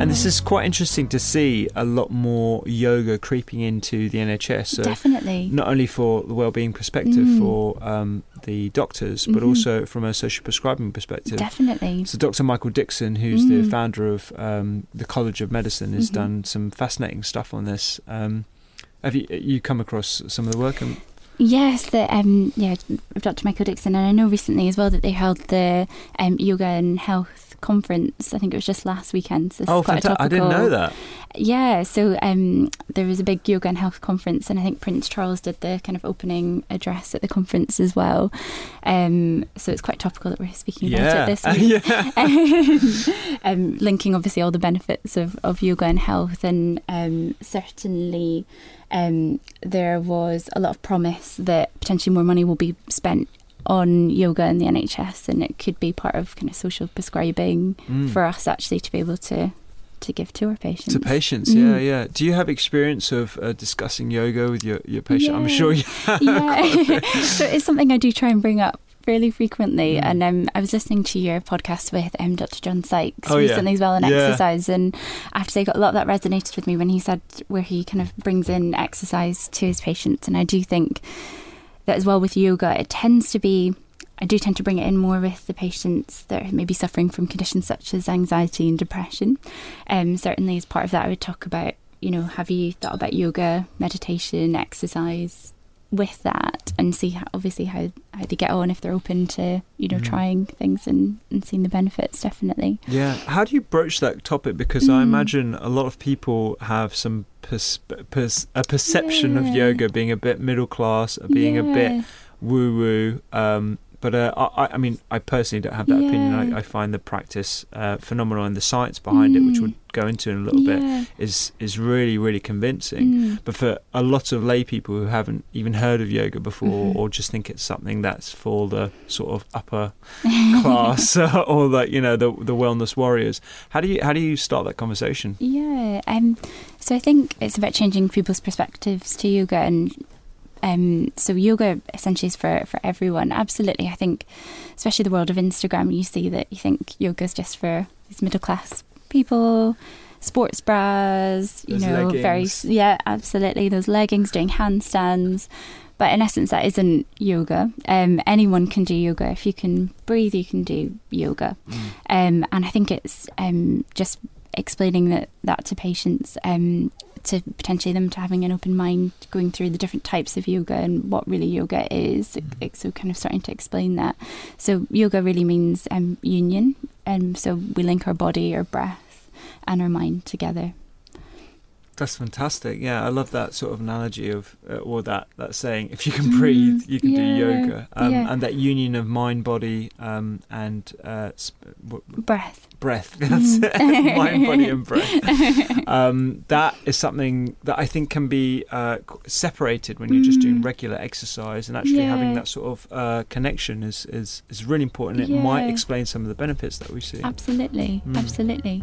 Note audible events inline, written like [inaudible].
And this is quite interesting to see a lot more yoga creeping into the NHS. So Definitely. Not only for the well-being perspective mm. for um, the doctors, but mm-hmm. also from a social prescribing perspective. Definitely. So Dr. Michael Dixon, who's mm. the founder of um, the College of Medicine, has mm-hmm. done some fascinating stuff on this. Um, have you you come across some of the work? And- Yes, the um, yeah, Dr. Michael Dixon, and I know recently as well that they held the um, yoga and health conference. I think it was just last weekend. So oh, fantastic! I didn't know that. Yeah, so um, there was a big yoga and health conference, and I think Prince Charles did the kind of opening address at the conference as well. Um, so it's quite topical that we're speaking about it this [laughs] week. yeah. [laughs] um, linking obviously all the benefits of, of yoga and health, and um, certainly um, there was a lot of promise that potentially more money will be spent on yoga in the NHS, and it could be part of kind of social prescribing mm. for us actually to be able to to give to our patients. To patients, mm. yeah, yeah. Do you have experience of uh, discussing yoga with your your patient? Yeah. I'm sure you. Have. Yeah, [laughs] [laughs] so it's something I do try and bring up fairly frequently. Mm. And um, I was listening to your podcast with um, Dr. John Sykes oh, recently yeah. as well on yeah. exercise. And I have to say, a lot of that resonated with me when he said where he kind of brings in exercise to his patients. And I do think that as well with yoga, it tends to be I do tend to bring it in more with the patients that are maybe suffering from conditions such as anxiety and depression. Um, certainly, as part of that, I would talk about, you know, have you thought about yoga, meditation, exercise with that, and see how, obviously how how they get on if they're open to you know mm. trying things and, and seeing the benefits. Definitely. Yeah. How do you broach that topic? Because mm. I imagine a lot of people have some pers- pers- a perception yeah. of yoga being a bit middle class, being yeah. a bit woo woo. Um, but uh, I, I mean, I personally don't have that yeah. opinion. I, I, find the practice uh, phenomenal and the science behind mm. it, which mm. we'll go into in a little yeah. bit, is is really really convincing. Mm. But for a lot of lay people who haven't even heard of yoga before, mm-hmm. or just think it's something that's for the sort of upper [laughs] class [laughs] or the you know the the wellness warriors, how do you how do you start that conversation? Yeah, um, so I think it's about changing people's perspectives to yoga and um, so yoga essentially is for, for everyone. Absolutely, I think, especially the world of Instagram, you see that you think yoga is just for these middle class people, sports bras, you those know, leggings. very yeah, absolutely those leggings doing handstands. But in essence, that isn't yoga. Um, anyone can do yoga. If you can breathe, you can do yoga. Mm. Um, and I think it's um, just explaining that that to patients um, to potentially them to having an open mind going through the different types of yoga and what really yoga is mm-hmm. so kind of starting to explain that. So yoga really means um, union. And so we link our body our breath and our mind together that's fantastic. Yeah, I love that sort of analogy of, uh, or that that saying, if you can breathe, you can yeah, do yoga, um, yeah. and that union of mind, body, um, and uh, sp- w- breath. Breath. [laughs] That's it. [laughs] mind, body, and [laughs] breath. Um, that is something that I think can be uh, separated when you're just doing mm. regular exercise, and actually yeah. having that sort of uh, connection is, is is really important. It might explain some of the benefits that we see. Absolutely, mm. absolutely.